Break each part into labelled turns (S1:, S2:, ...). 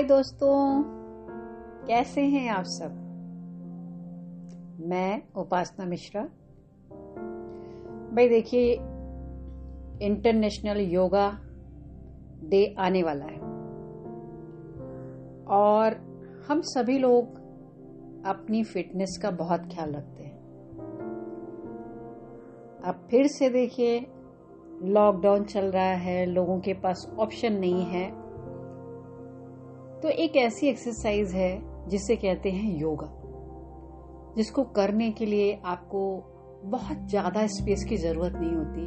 S1: हाय दोस्तों। कैसे हैं आप सब? मैं उपासना मिश्रा। भाई देखिए, इंटरनेशनल योगा डे आने वाला है। और हम सभी लोग अपनी फिटनेस का बहुत ख्याल रखते हैं। अब फिर से देखिए, लॉकडाउन चल रहा है, लोगों के पास ऑप्शन नहीं है। तो एक ऐसी एक्सरसाइज है जिसे कहते हैं योगा जिसको करने के लिए आपको बहुत ज़्यादा स्पेस की ज़रूरत नहीं होती।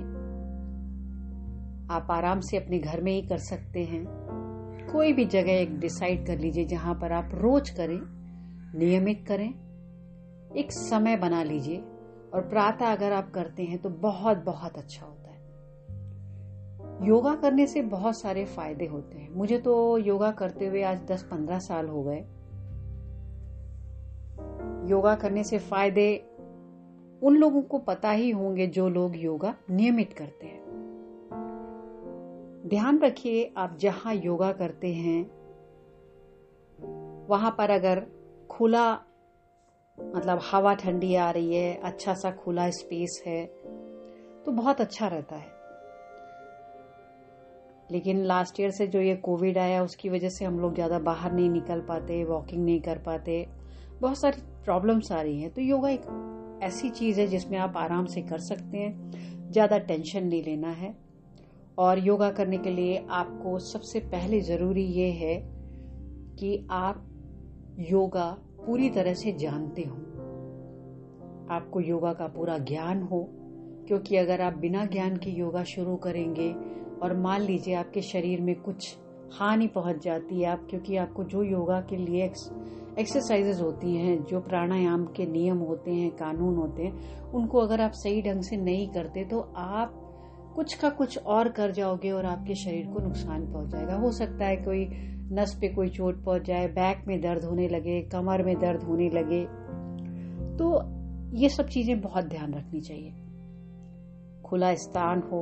S1: आप आराम से अपने घर में ही कर सकते हैं। कोई भी जगह एक डिसाइड कर लीजिए जहाँ पर आप रोज करें, नियमित करें, एक समय बना लीजिए और प्रातः अगर आप करते हैं तो बहुत बहुत अच्छा होता है योगा करने से बहुत सारे फ़ायदे होते हैं। मुझे तो योगा करते हुए आज 10-15 साल हो गए। योगा करने से फ़ायदे उन लोगों को पता ही होंगे जो लोग योगा नियमित करते हैं। ध्यान रखिए, आप जहाँ योगा करते हैं, वहाँ पर अगर खुला मतलब हवा ठंडी आ रही है अच्छा सा खुला स्पेस है तो बहुत अच्छा रहता है। लेकिन लास्ट ईयर से जो ये कोविड आया, उसकी वजह से हम लोग ज़्यादा बाहर नहीं निकल पाते वॉकिंग नहीं कर पाते। बहुत सारी प्रॉब्लम्स आ रही हैं। तो योगा एक ऐसी चीज़ है जिसमें आप आराम से कर सकते हैं। ज़्यादा टेंशन नहीं लेना है। और योगा करने के लिए आपको सबसे पहले ज़रूरी ये है कि आप योगा पूरी तरह से जानते हो। आपको योगा का पूरा ज्ञान हो। क्योंकि अगर आप बिना ज्ञान के योगा शुरू करेंगे और मान लीजिए आपके शरीर में कुछ हानि पहुँच जाती है, आप, क्योंकि आपको जो योगा के लिए एक्सरसाइजेज होती हैं, जो प्राणायाम के नियम होते हैं, कानून होते हैं, उनको अगर आप सही ढंग से नहीं करते तो आप कुछ का कुछ और कर जाओगे और आपके शरीर को नुकसान पहुँच जाएगा। हो सकता है कोई नस पे कोई चोट पहुँच जाए बैक में दर्द होने लगे, कमर में दर्द होने लगे तो ये सब चीज़ें बहुत ध्यान रखनी चाहिए। खुला स्थान हो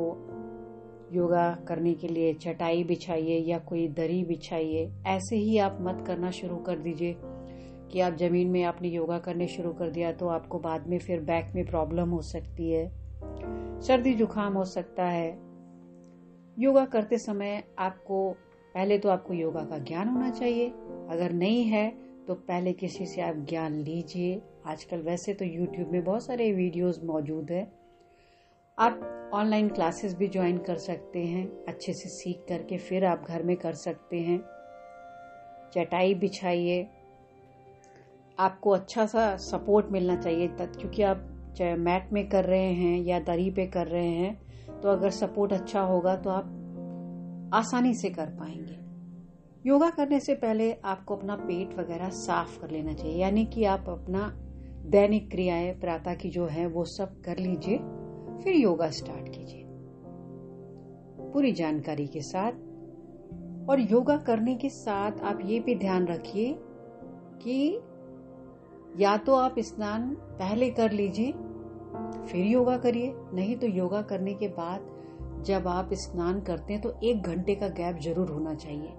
S1: योगा करने के लिए चटाई बिछाइए या कोई दरी बिछाइए, ऐसे ही आप मत करना शुरू कर दीजिए कि आप ज़मीन में आपने योगा करने शुरू कर दिया तो आपको बाद में फिर बैक में प्रॉब्लम हो सकती है। सर्दी जुकाम हो सकता है। योगा करते समय आपको, पहले तो आपको योगा का ज्ञान होना चाहिए। अगर नहीं है तो पहले किसी से आप ज्ञान लीजिए। आजकल वैसे तो यूट्यूब में बहुत सारे वीडियोस मौजूद है। आप ऑनलाइन क्लासेस भी ज्वाइन कर सकते हैं, अच्छे से सीख करके फिर आप घर में कर सकते हैं। चटाई बिछाइए। आपको अच्छा सा सपोर्ट मिलना चाहिए क्योंकि आप चाहे मैट में कर रहे हैं या दरी पे कर रहे हैं तो अगर सपोर्ट अच्छा होगा तो आप आसानी से कर पाएँगे। योगा करने से पहले आपको अपना पेट वगैरह साफ़ कर लेना चाहिए, यानी कि आप अपना दैनिक क्रियाएँ, प्रातः की जो है वो सब कर लीजिए। फिर योगा स्टार्ट कीजिए। पूरी जानकारी के साथ और योगा करने के साथ आप ये भी ध्यान रखिए कि या तो आप स्नान पहले कर लीजिए, फिर योगा करिए। नहीं तो योगा करने के बाद जब आप स्नान करते हैं तो एक घंटे का गैप ज़रूर होना चाहिए।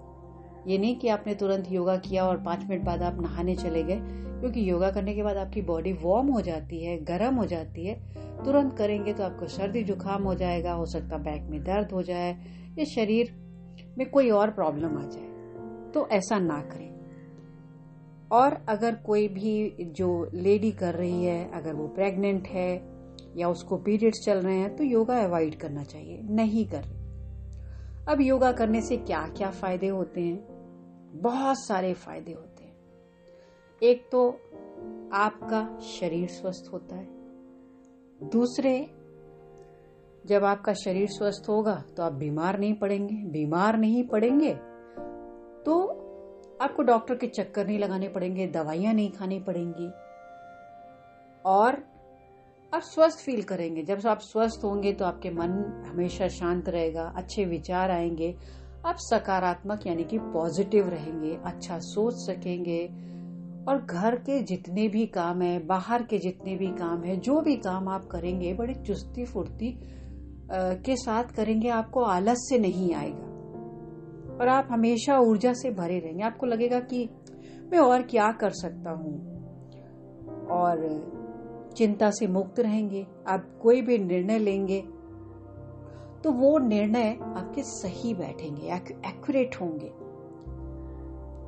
S1: ये नहीं कि आपने तुरंत योगा किया और पाँच मिनट बाद आप नहाने चले गए। क्योंकि योगा करने के बाद आपकी बॉडी वार्म हो जाती है, गर्म हो जाती है, तुरंत करेंगे तो आपको सर्दी जुकाम हो जाएगा, हो सकता बैक में दर्द हो जाए, या शरीर में कोई और प्रॉब्लम आ जाए। तो ऐसा ना करें। और अगर कोई भी जो लेडी कर रही है, अगर वो प्रेग्नेंट है, या उसको पीरियड्स चल रहे हैं तो योगा अवॉइड करना चाहिए, नहीं कर। अब योगा करने से क्या क्या फ़ायदे होते हैं? बहुत सारे फ़ायदे होते हैं। एक तो आपका शरीर स्वस्थ होता है। दूसरे, जब आपका शरीर स्वस्थ होगा तो आप बीमार नहीं पड़ेंगे। बीमार नहीं पड़ेंगे तो आपको डॉक्टर के चक्कर नहीं लगाने पड़ेंगे, दवाइयाँ नहीं खानी पड़ेंगी। और आप स्वस्थ फील करेंगे। जब आप स्वस्थ होंगे तो आपके मन हमेशा शांत रहेगा, अच्छे विचार आएँगे, आप सकारात्मक यानी कि पॉजिटिव रहेंगे अच्छा सोच सकेंगे और घर के जितने भी काम है, बाहर के जितने भी काम है, जो भी काम आप करेंगे, बड़े चुस्ती फुर्ती के साथ करेंगे, आपको आलस से नहीं आएगा। और आप हमेशा ऊर्जा से भरे रहेंगे। आपको लगेगा कि मैं और क्या कर सकता हूँ? और चिंता से मुक्त रहेंगे। आप कोई भी निर्णय लेंगे तो वो निर्णय आपके सही बैठेंगे एक्यूरेट होंगे।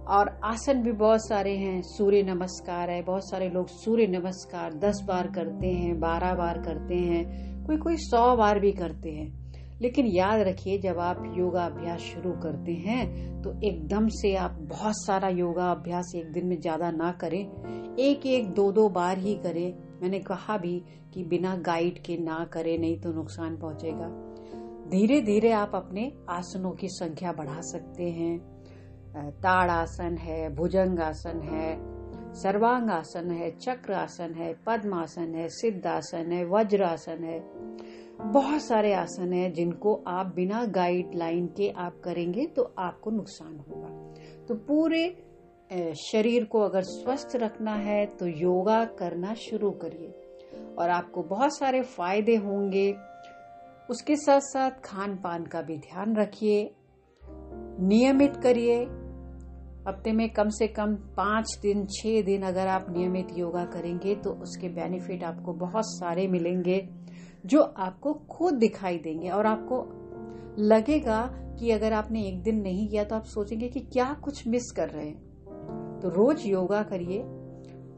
S1: और आसन भी बहुत सारे हैं, सूर्य नमस्कार है, बहुत सारे लोग सूर्य नमस्कार दस बार करते हैं, बारह बार करते हैं, कोई कोई सौ बार भी करते हैं। लेकिन याद रखिए, जब आप योगा अभ्यास शुरू करते हैं तो एकदम से आप बहुत सारा योगा अभ्यास एक दिन में ज़्यादा ना करें। एक एक दो दो बार ही करें। मैंने कहा भी कि बिना गाइड के ना करें, नहीं तो नुकसान पहुंचेगा। धीरे धीरे आप अपने आसनों की संख्या बढ़ा सकते हैं। ताड़ आसन है भुजंग आसन है सर्वांग आसन है चक्र आसन है, पद्मासन है, सिद्धासन है, वज्रासन है। बहुत सारे आसन है जिनको आप बिना गाइडलाइन के आप करेंगे तो आपको नुकसान होगा। तो पूरे शरीर को अगर स्वस्थ रखना है तो योगा करना शुरू करिए। और आपको बहुत सारे फ़ायदे होंगे। उसके साथ साथ खान पान का भी ध्यान रखिए। नियमित करिए। हफ़्ते में कम से कम पाँच दिन, छह दिन अगर आप नियमित योगा करेंगे तो उसके बेनिफिट आपको बहुत सारे मिलेंगे, जो आपको खुद दिखाई देंगे। और आपको लगेगा कि अगर आपने एक दिन नहीं किया तो आप सोचेंगे कि क्या कुछ मिस कर रहे हैं। तो रोज योगा करिए,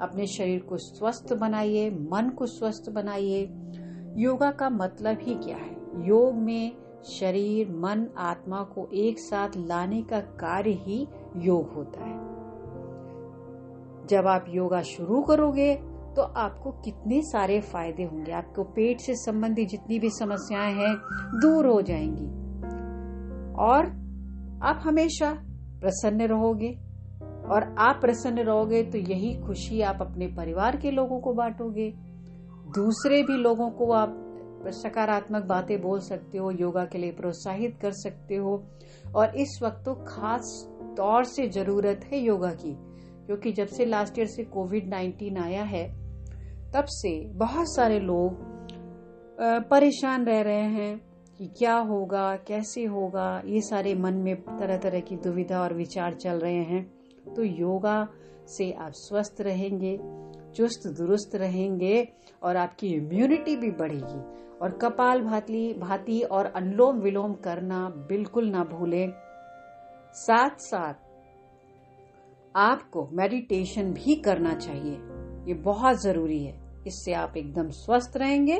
S1: अपने शरीर को स्वस्थ बनाइए, मन को स्वस्थ बनाइए। योगा का मतलब ही क्या है? योग में शरीर, मन, आत्मा को एक साथ लाने का कार्य ही योग होता है। जब आप योगा शुरू करोगे तो आपको कितने सारे फ़ायदे होंगे। आपको पेट से संबंधित जितनी भी समस्याएँ हैं, दूर हो जाएँगी। और आप हमेशा प्रसन्न रहोगे। और आप प्रसन्न रहोगे तो यही खुशी आप अपने परिवार के लोगों को बांटोगे। दूसरे भी लोगों को आप सकारात्मक बातें बोल सकते हो, योगा के लिए प्रोत्साहित कर सकते हो। और इस वक्त तो खास तौर से ज़रूरत है योगा की, क्योंकि जब से लास्ट ईयर से कोविड 19 आया है, तब से बहुत सारे लोग परेशान रह रहे हैं कि क्या होगा, कैसे होगा, ये सारे मन में तरह तरह की दुविधा और विचार चल रहे हैं। तो योगा से आप स्वस्थ रहेंगे चुस्त, दुरुस्त रहेंगे और आपकी इम्यूनिटी भी बढ़ेगी। और कपाल भाती भाती और अनुलोम विलोम करना बिल्कुल ना भूलें। साथ साथ आपको मेडिटेशन भी करना चाहिए। ये बहुत ज़रूरी है। इससे आप एकदम स्वस्थ रहेंगे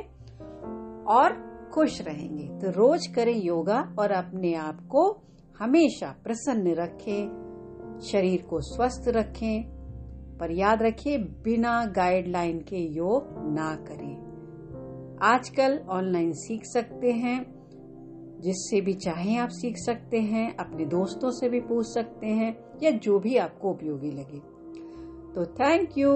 S1: और खुश रहेंगे। तो रोज करें योगा और अपने आप को हमेशा प्रसन्न रखें, शरीर को स्वस्थ रखें। पर याद रखिए, बिना गाइडलाइन के योग ना करें। आजकल ऑनलाइन सीख सकते हैं, जिससे भी चाहे आप सीख सकते हैं, अपने दोस्तों से भी पूछ सकते हैं, या जो भी आपको उपयोगी लगे। तो थैंक यू